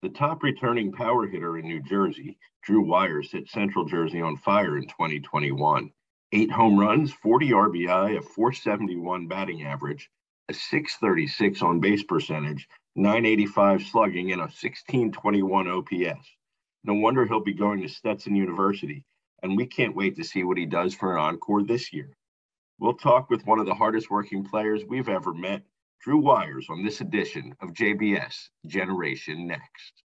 The top returning power hitter in New Jersey, Drew Wyers, set Central Jersey on fire in 2021. Eight home runs, 40 RBI, a 471 batting average, a 636 on base percentage, 985 slugging, and a 1621 OPS. No wonder he'll be going to Stetson University, and we can't wait to see what he does for an encore this year. We'll talk with one of the hardest working players we've ever met, Drew Wyers on this edition of JBS Generation Next.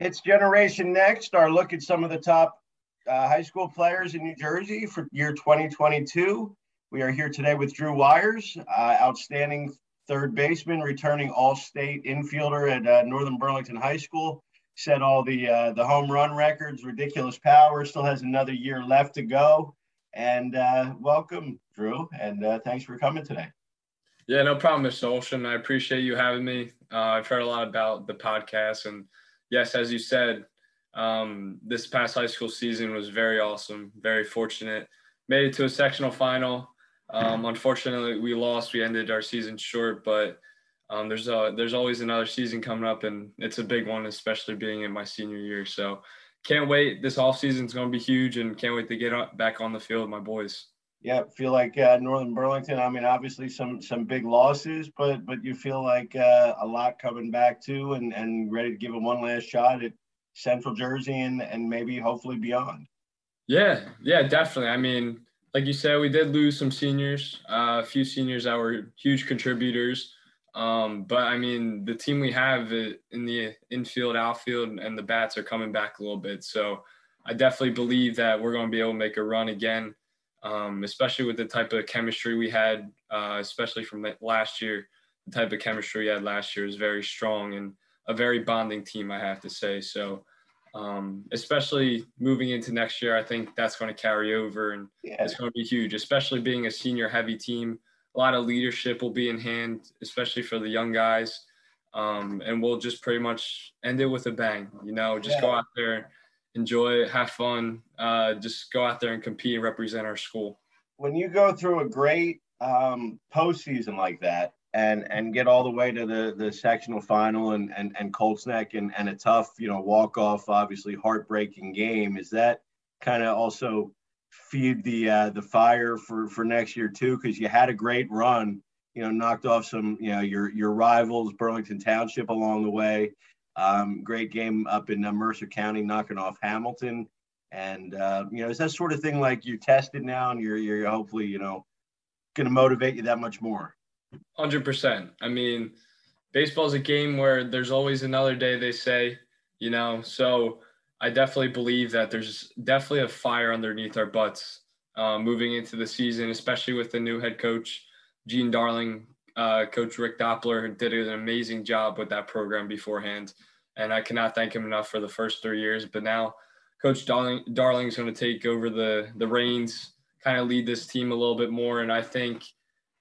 It's Generation Next, our look at some of the top uh, high school players in New Jersey for year 2022. We are here today with Drew Wyers, uh, outstanding third baseman, returning all state infielder at uh, Northern Burlington High School set all the uh, the home run records, ridiculous power. Still has another year left to go. And uh, welcome, Drew, and uh, thanks for coming today. Yeah, no problem, Mr. Olson. I appreciate you having me. Uh, I've heard a lot about the podcast, and yes, as you said, um, this past high school season was very awesome. Very fortunate. Made it to a sectional final. Um, unfortunately, we lost. We ended our season short, but um, there's a, there's always another season coming up, and it's a big one, especially being in my senior year. So can't wait. This off season is going to be huge, and can't wait to get back on the field with my boys. Yeah, feel like uh, Northern Burlington. I mean, obviously some some big losses, but but you feel like uh, a lot coming back too, and and ready to give it one last shot at Central Jersey and and maybe hopefully beyond. Yeah, yeah, definitely. I mean, like you said, we did lose some seniors, uh, a few seniors that were huge contributors. Um, but I mean, the team we have in the infield, outfield, and the bats are coming back a little bit. So I definitely believe that we're going to be able to make a run again, um, especially with the type of chemistry we had, uh, especially from last year. The type of chemistry we had last year is very strong and a very bonding team, I have to say. So, um, especially moving into next year, I think that's going to carry over and yeah. it's going to be huge, especially being a senior heavy team a lot of leadership will be in hand, especially for the young guys. Um, and we'll just pretty much end it with a bang. You know, just yeah. go out there, enjoy, have fun, uh, just go out there and compete and represent our school. When you go through a great um, postseason like that, and and get all the way to the the sectional final and and and Colts Neck and and a tough you know walk off, obviously heartbreaking game. Is that kind of also feed the uh, the fire for for next year too because you had a great run you know knocked off some you know your your rivals burlington township along the way. Um, great game up in uh, mercer county knocking off hamilton. And uh, you know is that sort of thing like you tested now and you're you're hopefully you know going to motivate you that much more. 100% i mean baseball is a game where there's always another day they say you know? So I definitely believe that there's definitely a fire underneath our butts uh, moving into the season, especially with the new head coach, Gene Darling. Uh, coach Rick Doppler did an amazing job with that program beforehand, and I cannot thank him enough for the first three years. But now, Coach Darling Darling is going to take over the the reins, kind of lead this team a little bit more, and I think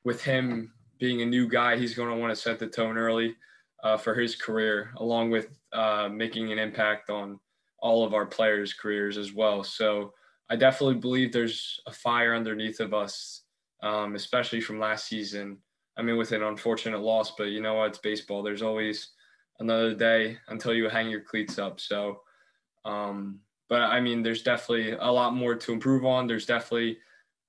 with him being a new guy, he's going to want to set the tone early uh, for his career, along with uh, making an impact on all of our players' careers as well. So I definitely believe there's a fire underneath of us, um, especially from last season. I mean, with an unfortunate loss, but you know what? It's baseball. There's always another day until you hang your cleats up. So, um, but I mean, there's definitely a lot more to improve on. There's definitely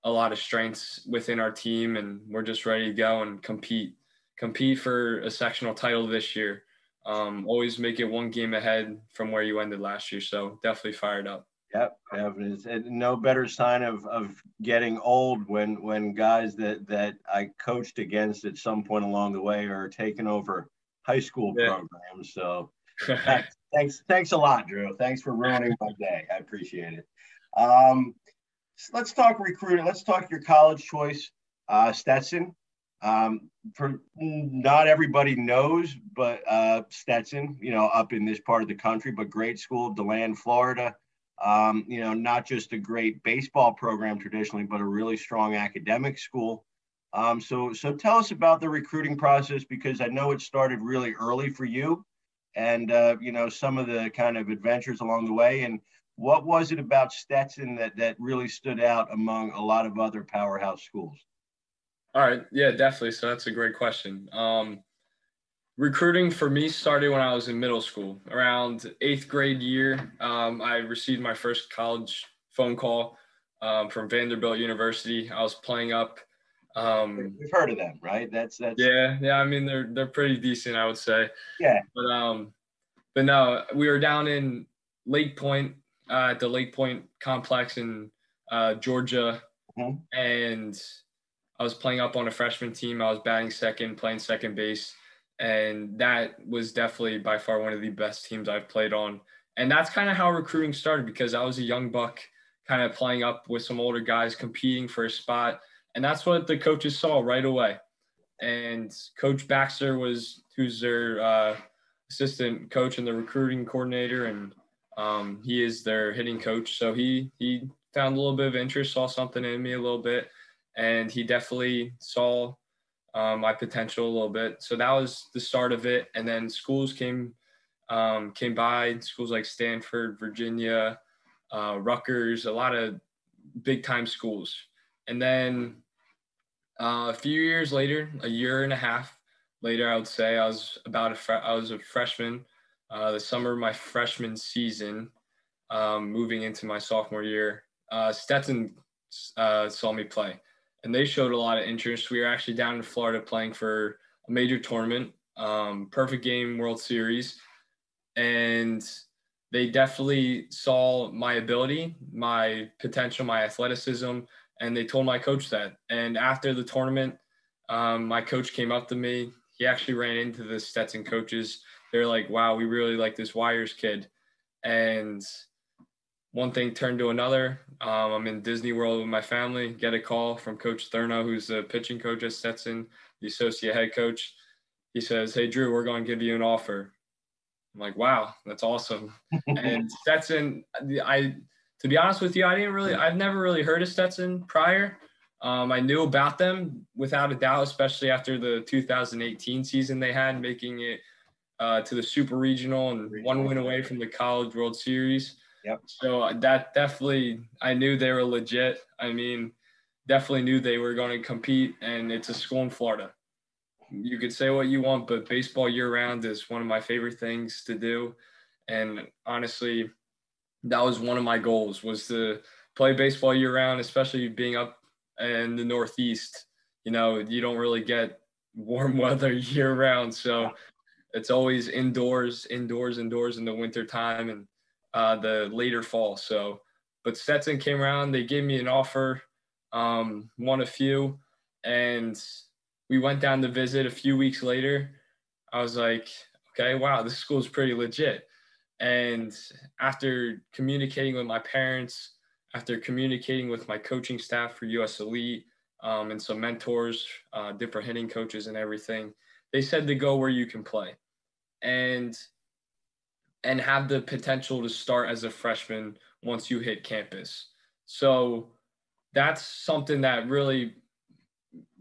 a lot of strengths within our team, and we're just ready to go and compete. Compete for a sectional title this year um, always make it one game ahead from where you ended last year. So definitely fired up. Yep, and no better sign of, of getting old when when guys that that I coached against at some point along the way are taking over high school yeah. programs. So thanks thanks a lot, Drew. Thanks for ruining my day. I appreciate it. Um, let's talk recruiting. Let's talk your college choice, uh, Stetson. Um, for not everybody knows, but uh, Stetson, you know, up in this part of the country, but great school, DeLand, Florida. Um, you know, not just a great baseball program traditionally, but a really strong academic school. Um, so, so tell us about the recruiting process because I know it started really early for you, and uh, you know some of the kind of adventures along the way. And what was it about Stetson that that really stood out among a lot of other powerhouse schools? All right, yeah, definitely. So that's a great question. Um, recruiting for me started when I was in middle school. Around eighth grade year, um, I received my first college phone call um, from Vanderbilt University. I was playing up. Um, We've heard of them, right? That's that's. Yeah, yeah. I mean, they're they're pretty decent, I would say. Yeah. But um, but no, we were down in Lake Point uh, at the Lake Point complex in uh, Georgia, mm-hmm. and I was playing up on a freshman team. I was batting second, playing second base, and that was definitely by far one of the best teams I've played on. And that's kind of how recruiting started because I was a young buck kind of playing up with some older guys competing for a spot. And that's what the coaches saw right away. And Coach Baxter was, who's their uh, assistant coach and the recruiting coordinator, and um, he is their hitting coach. So he he found a little bit of interest, saw something in me a little bit, and he definitely saw um, my potential a little bit. So that was the start of it. And then schools came um, came by, schools like Stanford, Virginia, uh, Rutgers, a lot of big time schools. And then uh, a few years later, a year and a half later, I would say I was about a fre- I was a freshman. Uh, the summer of my freshman season, um, moving into my sophomore year, uh, Stetson uh, saw me play, and they showed a lot of interest. We were actually down in Florida playing for a major tournament, um, Perfect Game World Series, and they definitely saw my ability, my potential, my athleticism, and they told my coach that. And after the tournament, um, my coach came up to me. He actually ran into the Stetson coaches. They're like, "Wow, we really like this Wyers kid," and one thing turned to another. Um, I'm in Disney World with my family. Get a call from Coach Thurno, who's the pitching coach at Stetson, the associate head coach. He says, "Hey Drew, we're going to give you an offer." I'm like, wow, that's awesome. and Stetson, I to be honest with you, I didn't really, I've never really heard of Stetson prior. Um, I knew about them without a doubt, especially after the 2018 season they had, making it uh, to the Super Regional and one win away from the College World Series. Yep. So uh, that definitely, I knew they were legit. I mean, definitely knew they were going to compete, and it's a school in Florida you could say what you want, but baseball year round is one of my favorite things to do. And honestly, that was one of my goals was to play baseball year round, especially being up in the Northeast. You know, you don't really get warm weather year round. So it's always indoors, indoors, indoors in the winter time and uh, the later fall. So, but Stetson came around, they gave me an offer, um, won a few, and we went down to visit a few weeks later. I was like, okay, wow, this school is pretty legit. And after communicating with my parents, after communicating with my coaching staff for US Elite um, and some mentors, uh, different hitting coaches and everything, they said to go where you can play and and have the potential to start as a freshman once you hit campus. So that's something that really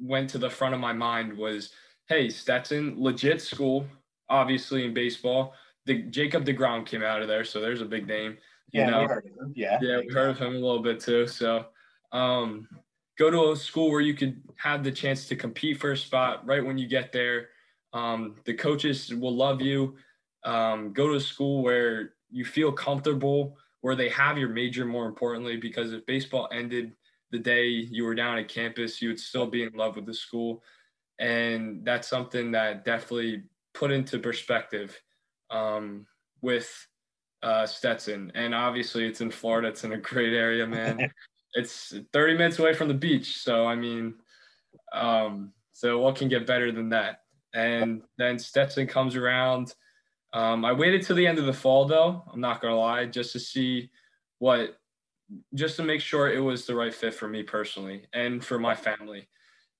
went to the front of my mind was, hey, Stetson, legit school, obviously in baseball. The Jacob Degrom came out of there, so there's a big name. You yeah, know? heard of him. Yeah, yeah, we heard of him a little bit too. So, um, go to a school where you could have the chance to compete for a spot right when you get there. Um, the coaches will love you. Um, go to a school where you feel comfortable, where they have your major. More importantly, because if baseball ended the day you were down at campus, you would still be in love with the school. And that's something that definitely put into perspective um, with uh, Stetson. And obviously, it's in Florida, it's in a great area, man. it's 30 minutes away from the beach. So, I mean, um, so what can get better than that? And then Stetson comes around. Um, I waited till the end of the fall, though. I'm not gonna lie, just to see what just to make sure it was the right fit for me personally and for my family.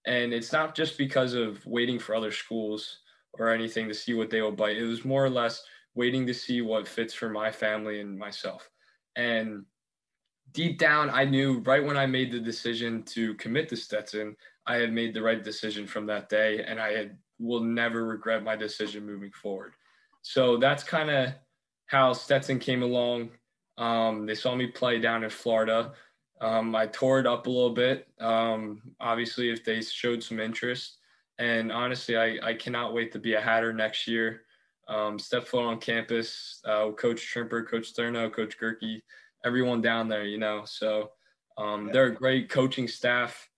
And it's not just because of waiting for other schools or anything to see what they will bite. It was more or less waiting to see what fits for my family and myself. And deep down, I knew right when I made the decision to commit to Stetson, I had made the right decision from that day, and I had, will never regret my decision moving forward. So that's kind of how Stetson came along Um, they saw me play down in Florida. Um, I tore it up a little bit. Um, obviously, if they showed some interest, and honestly, I, I cannot wait to be a Hatter next year. Um, step foot on campus, uh, Coach Trimper, Coach Thurno, Coach Gerke, everyone down there, you know. So um, they're a great coaching staff.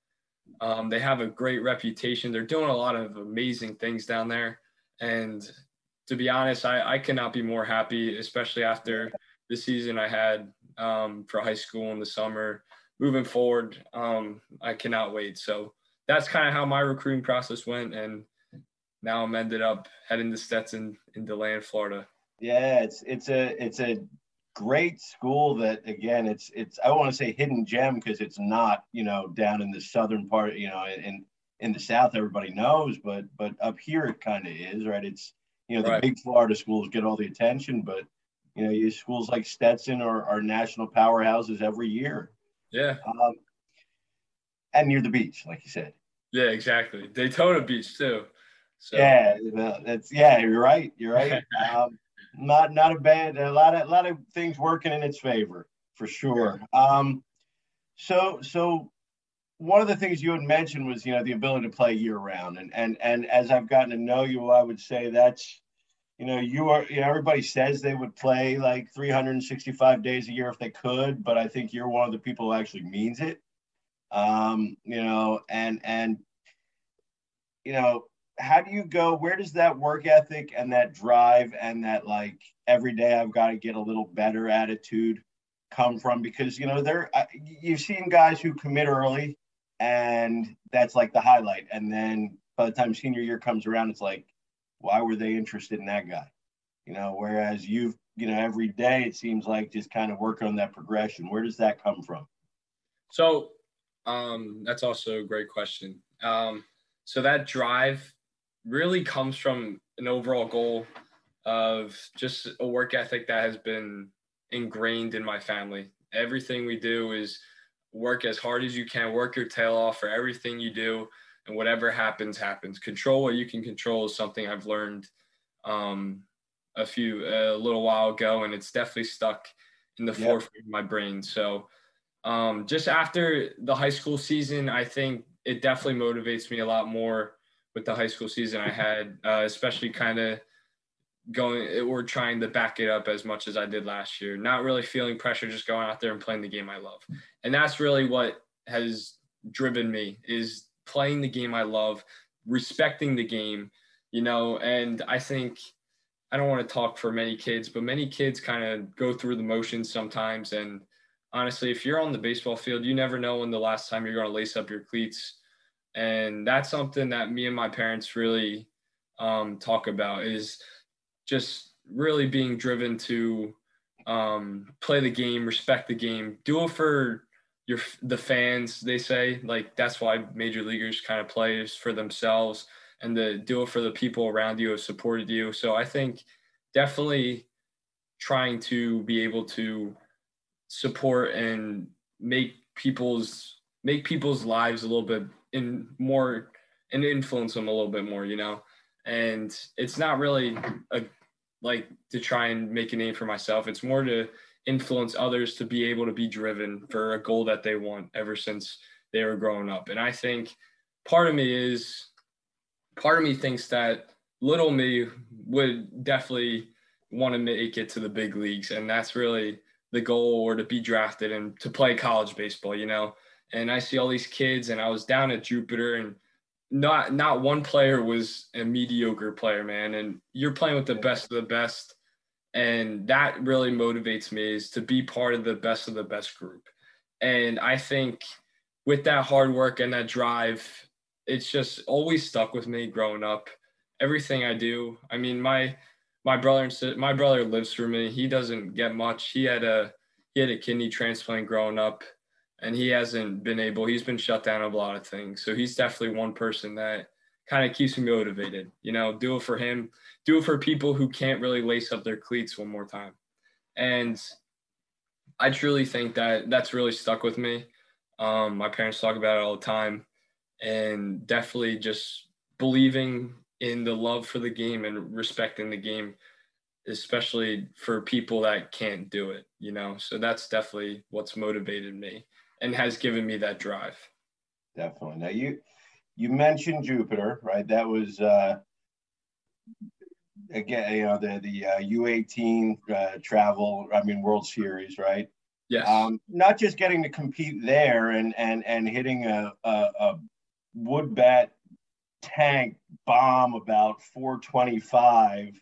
Um, they have a great reputation. They're doing a lot of amazing things down there. And to be honest, I, I cannot be more happy, especially after the season I had um, for high school in the summer. Moving forward, um, I cannot wait. So that's kind of how my recruiting process went. And now I'm ended up heading to Stetson in DeLand, Florida. Yeah, it's it's a it's a great school that again it's it's I want to say hidden gem because it's not you know down in the southern part you know in in the south everybody knows but but up here it kind of is right it's you know the right. big Florida schools get all the attention but you know you schools like Stetson are, are national powerhouses every year yeah um, and near the beach like you said yeah exactly Daytona Beach too so. Yeah, that's yeah. You're right. You're right. um, not not a bad. A lot of a lot of things working in its favor for sure. Um, so so one of the things you had mentioned was you know the ability to play year round, and and and as I've gotten to know you, I would say that's you know you are you know everybody says they would play like 365 days a year if they could, but I think you're one of the people who actually means it. Um, you know, and and you know how do you go where does that work ethic and that drive and that like every day i've got to get a little better attitude come from? Because you know there you've seen guys who commit early and that's like the highlight. And then by the time senior year comes around it's like why were they interested in that guy? You know whereas you've you know every day it seems like just kind of working on that progression. Where does that come from? So um that's also a great question. Um so that drive really comes from an overall goal of just a work ethic that has been ingrained in my family. Everything we do is work as hard as you can, work your tail off for everything you do, and whatever happens, happens. Control what you can control is something I've learned um, a few a little while ago, and it's definitely stuck in the yep. forefront of my brain. So, um, just after the high school season, I think it definitely motivates me a lot more with the high school season I had, uh, especially kind of going or trying to back it up as much as I did last year. Not really feeling pressure, just going out there and playing the game I love. And that's really what has driven me is playing the game I love, respecting the game, you know, and I think I don't want to talk for many kids, but many kids kind of go through the motions sometimes and honestly, if you're on the baseball field, you never know when the last time you're going to lace up your cleats and that's something that me and my parents really um, talk about is just really being driven to um, play the game respect the game do it for your the fans they say like that's why major leaguers kind of play is for themselves and to do it for the people around you who have supported you so i think definitely trying to be able to support and make people's make people's lives a little bit in more and influence them a little bit more, you know. And it's not really a like to try and make a name for myself. It's more to influence others to be able to be driven for a goal that they want ever since they were growing up. And I think part of me is part of me thinks that little me would definitely want to make it to the big leagues and that's really the goal or to be drafted and to play college baseball, you know and I see all these kids, and I was down at Jupiter, and not not one player was a mediocre player, man. And you're playing with the best of the best, and that really motivates me is to be part of the best of the best group. And I think with that hard work and that drive, it's just always stuck with me growing up. Everything I do, I mean, my my brother and my brother lives through me. He doesn't get much. He had a he had a kidney transplant growing up and he hasn't been able he's been shut down of a lot of things. So he's definitely one person that kind of keeps me motivated you know do it for him do it for people who can't really lace up their cleats one more time. And i truly think that that's really stuck with me. Um, my parents talk about it all the time and definitely just believing in the love for the game and respecting the game especially for people that can't do it, you know. So that's definitely what's motivated me and has given me that drive. Definitely. Now you you mentioned Jupiter, right? That was uh again, you know, the the uh, U18 uh, travel, I mean World Series, right? Yes. Um, not just getting to compete there and and and hitting a, a, a wood bat tank bomb about 425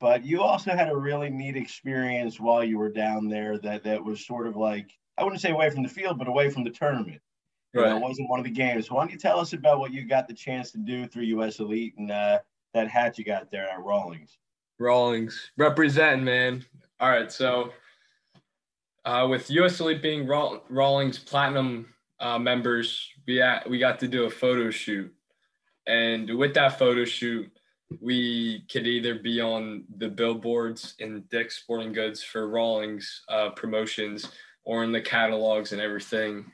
but you also had a really neat experience while you were down there that that was sort of like I wouldn't say away from the field, but away from the tournament. Right. You know, it wasn't one of the games. Why don't you tell us about what you got the chance to do through US Elite and uh, that hat you got there at Rawlings? Rawlings representing, man. All right, so uh, with US Elite being Rawlings Platinum uh, members, we at, we got to do a photo shoot, and with that photo shoot, we could either be on the billboards in Dick's Sporting Goods for Rawlings uh, promotions or in the catalogs and everything.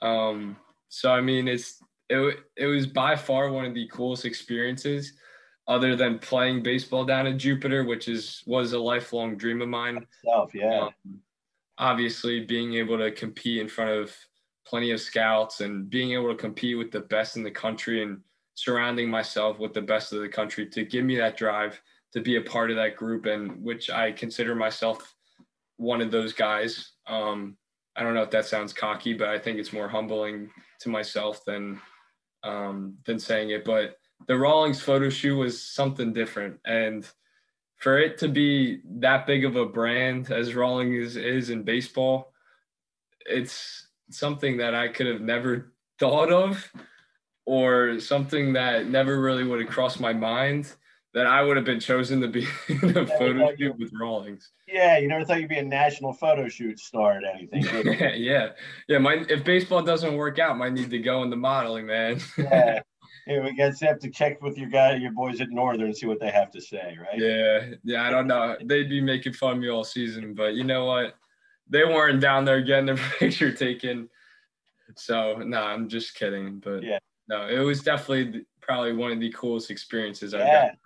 Um, so I mean, it's it it was by far one of the coolest experiences, other than playing baseball down in Jupiter, which is was a lifelong dream of mine. Yeah. Um, obviously, being able to compete in front of plenty of scouts and being able to compete with the best in the country and surrounding myself with the best of the country to give me that drive to be a part of that group and which I consider myself one of those guys. Um, I don't know if that sounds cocky, but I think it's more humbling to myself than um, than saying it. But the Rawlings photo shoot was something different, and for it to be that big of a brand as Rawlings is, is in baseball, it's something that I could have never thought of, or something that never really would have crossed my mind that I would have been chosen to be in a photo shoot with Rawlings. Yeah, you never thought you'd be a national photo shoot star at anything. yeah, yeah. My if baseball doesn't work out, might need to go into modeling, man. yeah. Yeah, we guys have to check with your guy, your boys at Northern, and see what they have to say, right? Yeah, yeah. I don't know. They'd be making fun of me all season, but you know what? They weren't down there getting their picture taken. So no, nah, I'm just kidding. But yeah, no, it was definitely probably one of the coolest experiences yeah. I've got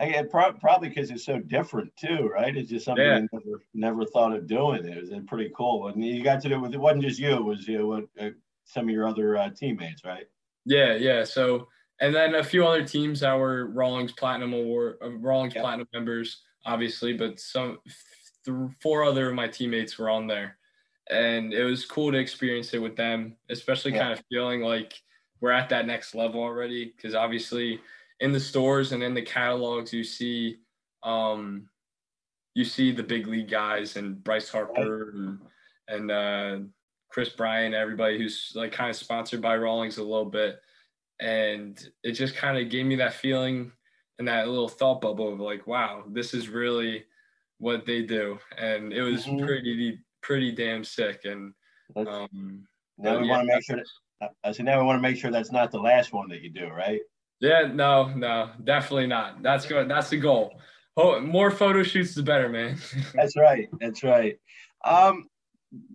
I pro- probably because it's so different too, right? It's just something yeah. I never never thought of doing. It was pretty cool, and you got to do it with it wasn't just you; it was you know, uh, some of your other uh, teammates, right? Yeah, yeah. So and then a few other teams that were Rawlings Platinum Award, uh, Rawlings yep. Platinum members, obviously, but some th- four other of my teammates were on there, and it was cool to experience it with them, especially yeah. kind of feeling like we're at that next level already, because obviously in the stores and in the catalogs you see um, you see the big league guys and Bryce Harper and, and uh, Kris Bryant, everybody who's like kind of sponsored by Rawlings a little bit. And it just kind of gave me that feeling and that little thought bubble of like, wow, this is really what they do. And it was mm-hmm. pretty, pretty damn sick. And um, now we yeah, want to make sure that, I said, now we want to make sure that's not the last one that you do, right? Yeah, no, no, definitely not. That's good. That's the goal. Oh, more photo shoots the better, man. that's right. That's right. Um,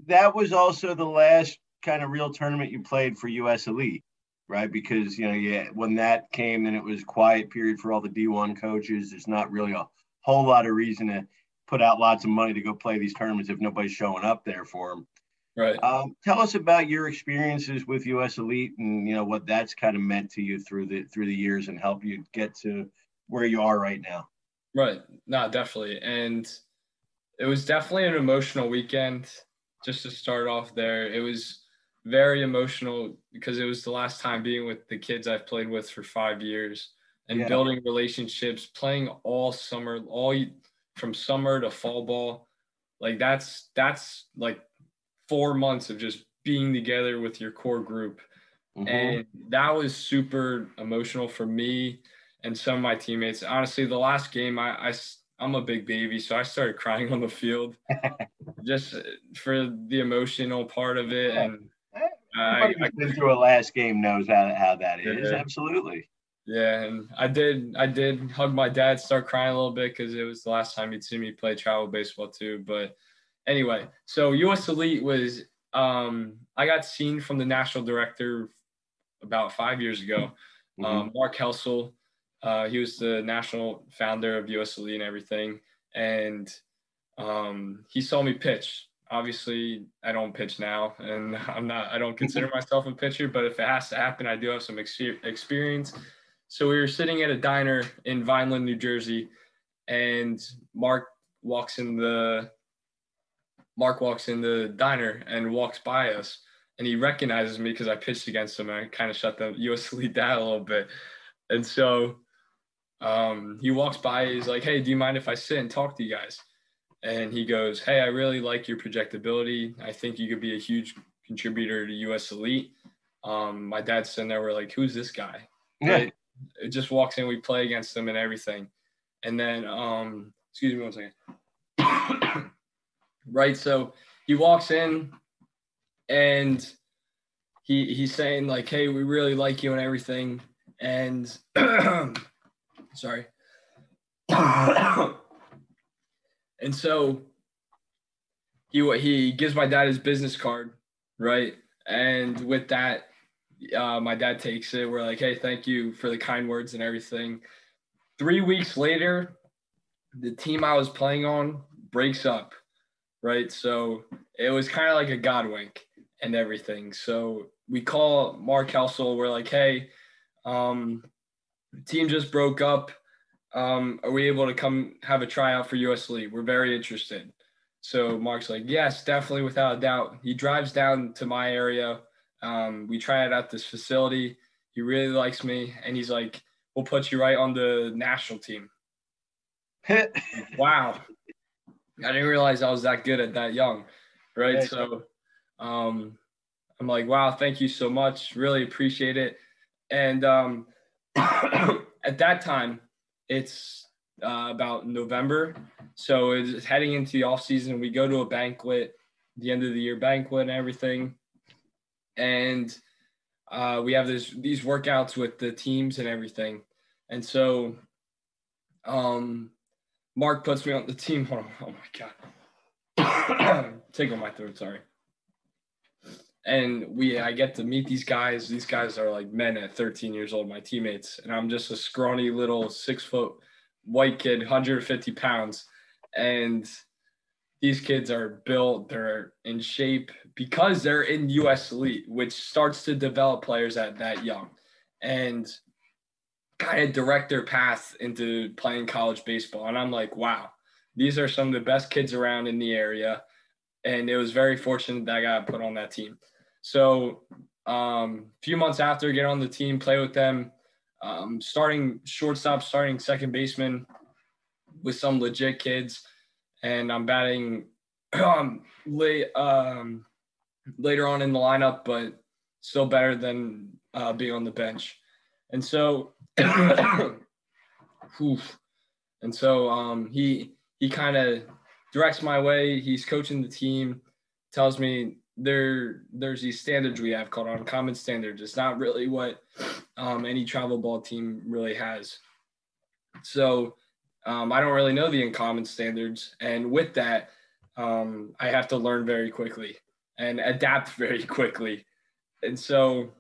that was also the last kind of real tournament you played for US Elite, right? Because you know, yeah, when that came, then it was quiet period for all the D1 coaches. There's not really a whole lot of reason to put out lots of money to go play these tournaments if nobody's showing up there for them. Right. Um, tell us about your experiences with US Elite and you know what that's kind of meant to you through the through the years and help you get to where you are right now. Right. No, definitely. And it was definitely an emotional weekend. Just to start off there, it was very emotional because it was the last time being with the kids I've played with for five years and yeah. building relationships, playing all summer, all from summer to fall ball. Like that's that's like four months of just being together with your core group. Mm-hmm. And that was super emotional for me and some of my teammates. Honestly, the last game, I, I I'm a big baby, so I started crying on the field just for the emotional part of it. And I, I been through a last game knows how, how that is. Yeah. Absolutely. Yeah, and I did. I did hug my dad, start crying a little bit because it was the last time he'd see me play travel baseball too. But anyway, so US Elite was um, I got seen from the national director about five years ago, mm-hmm. um, Mark Helsel. Uh, he was the national founder of US Elite and everything. and um, he saw me pitch. Obviously, I don't pitch now, and I'm not. I don't consider myself a pitcher, but if it has to happen, I do have some ex- experience. So we were sitting at a diner in Vineland, New Jersey, and Mark walks in the Mark walks in the diner and walks by us, and he recognizes me because I pitched against him. And I kind of shut the US Elite down a little bit, and so um, he walks by. He's like, "Hey, do you mind if I sit and talk to you guys?" And he goes, "Hey, I really like your projectability. I think you could be a huge contributor to US Elite." Um, my dad's sitting there. We're like, "Who's this guy?" Yeah. It, it just walks in. We play against him and everything, and then um, excuse me one second. Right, so he walks in, and he he's saying like, "Hey, we really like you and everything," and Sorry. and so he he gives my dad his business card, right? And with that, uh, my dad takes it. We're like, hey, thank you for the kind words and everything. Three weeks later, the team I was playing on breaks up, right? So it was kind of like a God wink and everything. So we call Mark Helsel. We're like, hey, um, the team just broke up. Um, are we able to come have a tryout for US Elite? We're very interested. So Mark's like, yes, definitely, without a doubt. He drives down to my area. Um, we try it at this facility. He really likes me, and he's like, we'll put you right on the national team. wow. I didn't realize I was that good at that young, right? So um, I'm like, wow, thank you so much. Really appreciate it. And um, at that time, it's uh, about November. So it's heading into the off season. We go to a banquet, the end of the year banquet and everything. And uh, we have this these workouts with the teams and everything. And so um, Mark puts me on the team. Hold on. Oh my God. Take on my throat, sorry and we I get to meet these guys. These guys are like men at 13 years old, my teammates, and I'm just a scrawny little six foot white kid, 150 pounds, and these kids are built, they're in shape because they're in US Elite, which starts to develop players at that young, and kind of direct their path into playing college baseball. And I'm like, wow, these are some of the best kids around in the area. And it was very fortunate that I got put on that team. So um, a few months after, get on the team, play with them, um, starting shortstop, starting second baseman with some legit kids, and I'm batting um, late um, later on in the lineup, but still better than uh, being on the bench. And so, and so um, he he kind of directs my way. He's coaching the team, tells me there there's these standards we have called uncommon standards. It's not really what um, any travel ball team really has. So um, I don't really know the uncommon standards, and with that, um, I have to learn very quickly and adapt very quickly. And so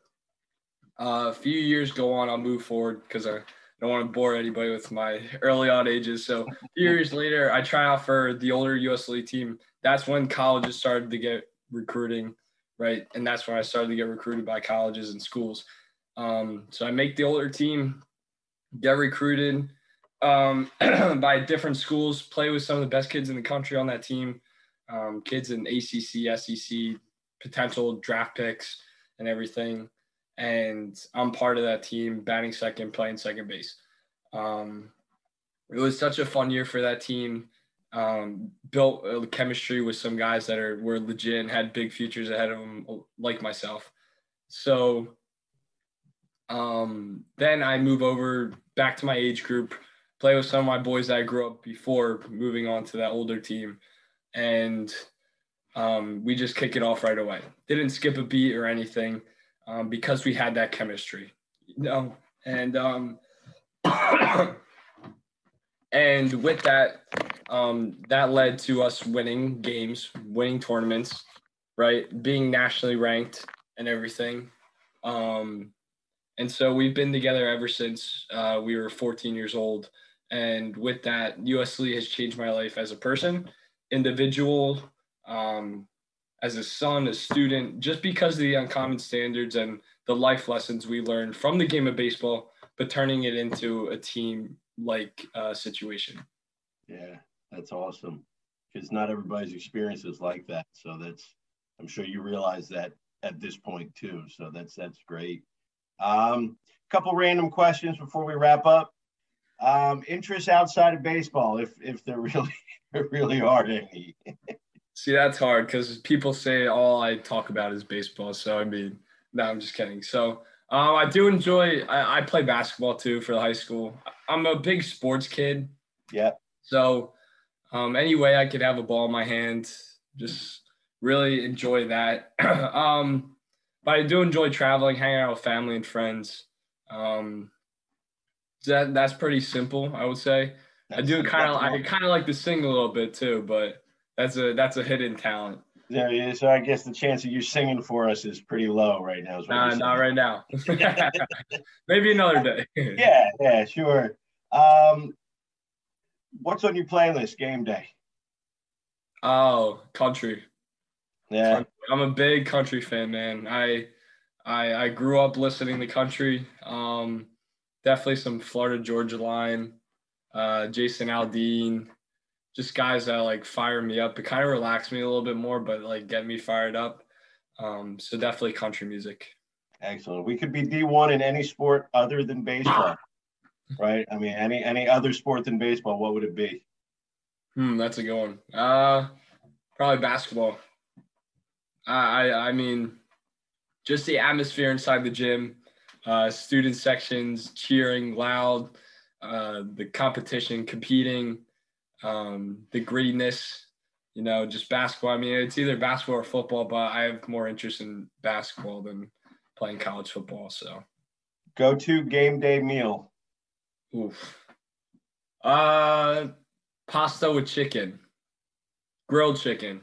uh, a few years go on, I'll move forward because I don't want to bore anybody with my early on ages. So a few years later, I try out for the older US team. That's when colleges started to get recruiting, right? And that's when I started to get recruited by colleges and schools. Um, so I make the older team, get recruited um, by different schools, play with some of the best kids in the country on that team, um, kids in ACC, SEC, potential draft picks, and everything. And I'm part of that team, batting second, playing second base. Um, it was such a fun year for that team um, built chemistry with some guys that are were legit and had big futures ahead of them, like myself. So um, then I move over back to my age group, play with some of my boys that I grew up before moving on to that older team, and um, we just kick it off right away. Didn't skip a beat or anything um, because we had that chemistry. You know? and um, and with that, um, that led to us winning games, winning tournaments, right? Being nationally ranked and everything. Um, and so we've been together ever since uh, we were 14 years old. And with that, USC has changed my life as a person, individual, um, as a son, a student, just because of the uncommon standards and the life lessons we learned from the game of baseball, but turning it into a team like uh, situation. Yeah, that's awesome. Because not everybody's experience is like that. So that's, I'm sure you realize that at this point too. So that's that's great. Um, couple random questions before we wrap up. Um, interests outside of baseball, if if there really really are any. See, that's hard because people say all I talk about is baseball. So I mean, no, I'm just kidding. So um, I do enjoy. I, I play basketball too for the high school. I'm a big sports kid. Yeah. So um, any way I could have a ball in my hand, just really enjoy that. um, but I do enjoy traveling, hanging out with family and friends. Um, that that's pretty simple, I would say. That's, I do kind of I kind of like to sing a little bit too, but that's a that's a hidden talent. Yeah, so I guess the chance of you singing for us is pretty low right now. Nah, not right now. Maybe another day. yeah, yeah, sure. Um, what's on your playlist game day? Oh, country. Yeah, I'm a big country fan, man. I I I grew up listening to country. Um, definitely some Florida Georgia Line, uh, Jason Aldean, just guys that like fire me up. It kind of relax me a little bit more, but like get me fired up. Um, so definitely country music. Excellent. We could be D1 in any sport other than baseball, right? I mean, any any other sport than baseball, what would it be? Hmm, that's a good one. Uh, probably basketball. I I, I mean, just the atmosphere inside the gym, uh, student sections cheering loud, uh, the competition, competing um, the grittiness, you know, just basketball. I mean, it's either basketball or football, but I have more interest in basketball than playing college football. So, go to game day meal. Oof. Uh, pasta with chicken, grilled chicken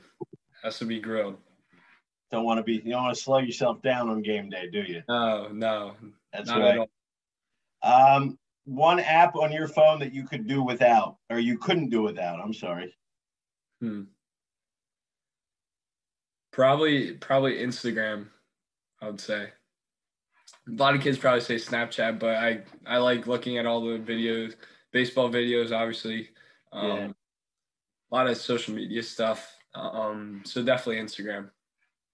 has to be grilled. Don't want to be. You don't want to slow yourself down on game day, do you? No, no. That's right. Um, one app on your phone that you could do without, or you couldn't do without. I'm sorry. Hmm. Probably, probably Instagram. I would say. A lot of kids probably say Snapchat, but I I like looking at all the videos, baseball videos, obviously. Um, yeah. A lot of social media stuff. Um, so definitely Instagram.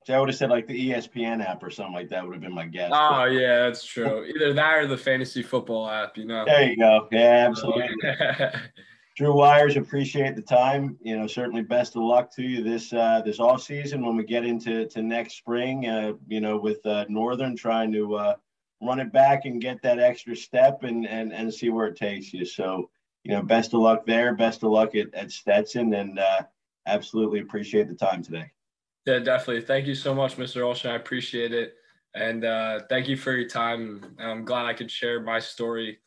See, I would have said like the ESPN app or something like that would have been my guess. Oh yeah, that's true. Either that or the fantasy football app, you know. There you go. Yeah, absolutely. Drew Wyers, appreciate the time. You know, certainly best of luck to you this uh, this off season when we get into to next spring. Uh, you know, with uh, Northern trying to uh, run it back and get that extra step and and and see where it takes you. So, you know, best of luck there. Best of luck at, at Stetson, and uh, absolutely appreciate the time today. Yeah, definitely. Thank you so much, Mr. Olshan. I appreciate it. And uh, thank you for your time. I'm glad I could share my story